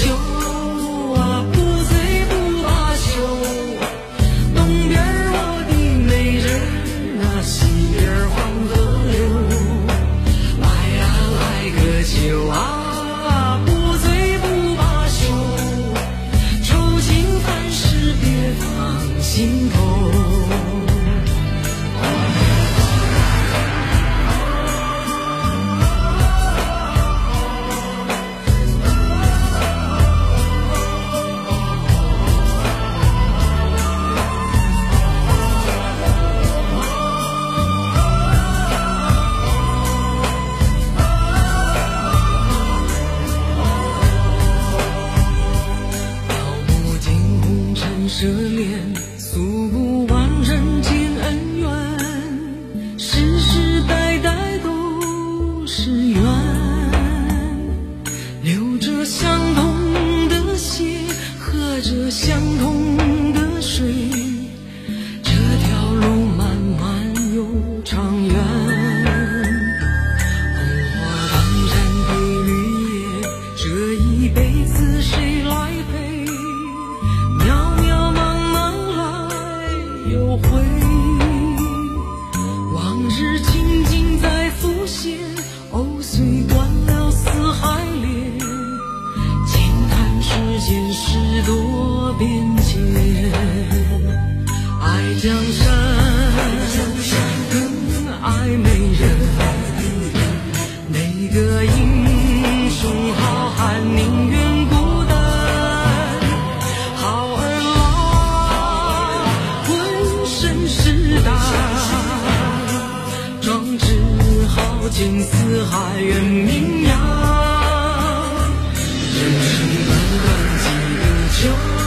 酒啊不醉不罢休东边我的美人啊西边黄河流来呀来个酒啊不醉不罢休愁情烦事别放心头。时代壮志豪情四海远名扬。人生短短几个秋。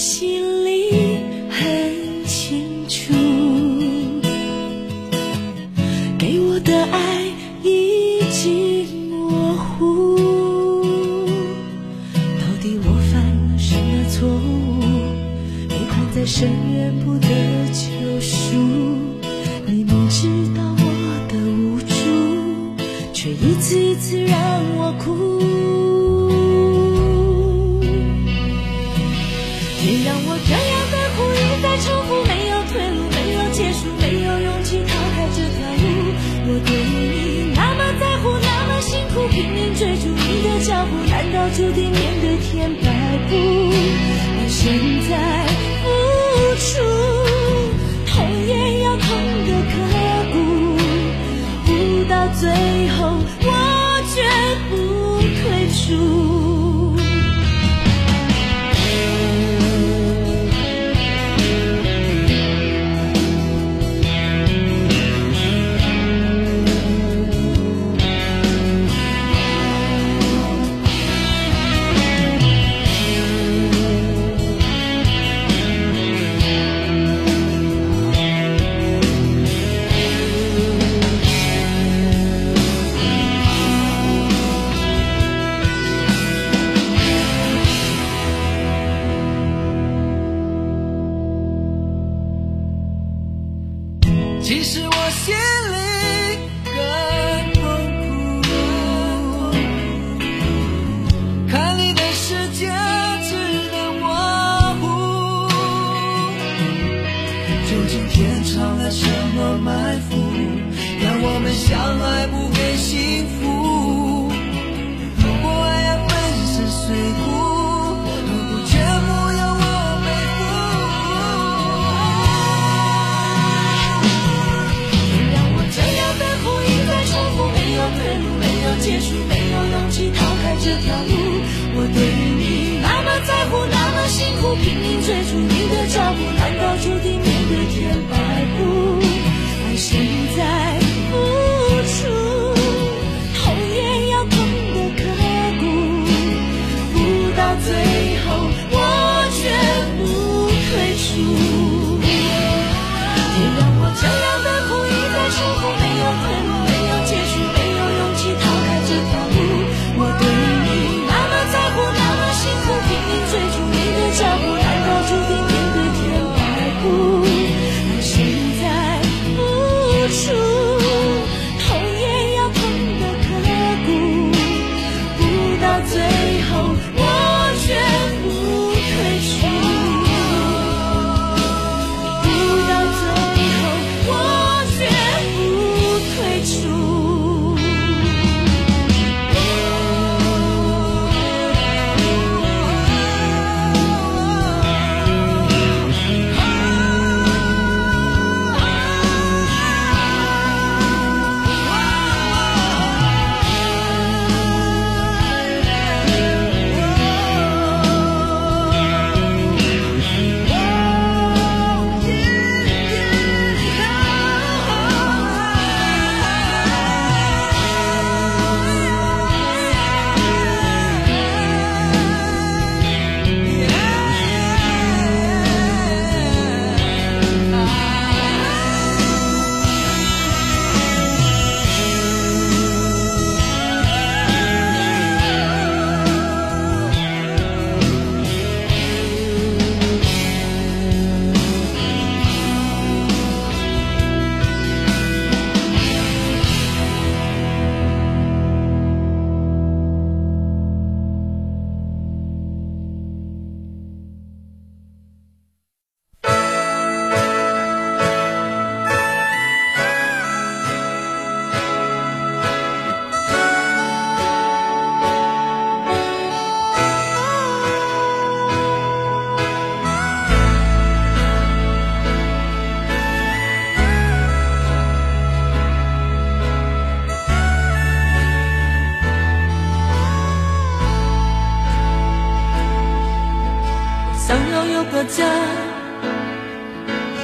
心注定面对天摆布，而现在。相爱不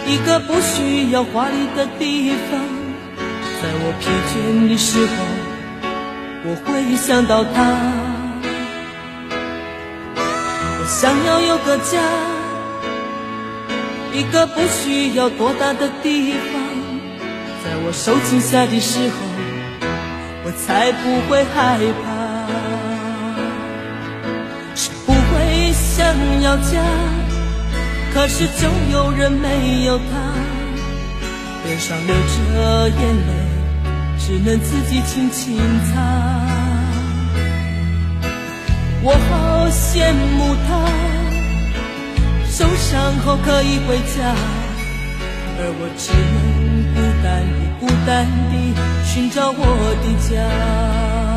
一个不需要华丽的地方。在我疲倦的时候，我会想到他。我想要有个家，一个不需要多大的地方。在我受惊吓的时候，我才不会害怕。是不会想要家，可是就有人没有他，脸上流着眼泪，只能自己轻轻擦。我好羡慕他，受伤后可以回家，而我只能孤单地、孤单地寻找我的家。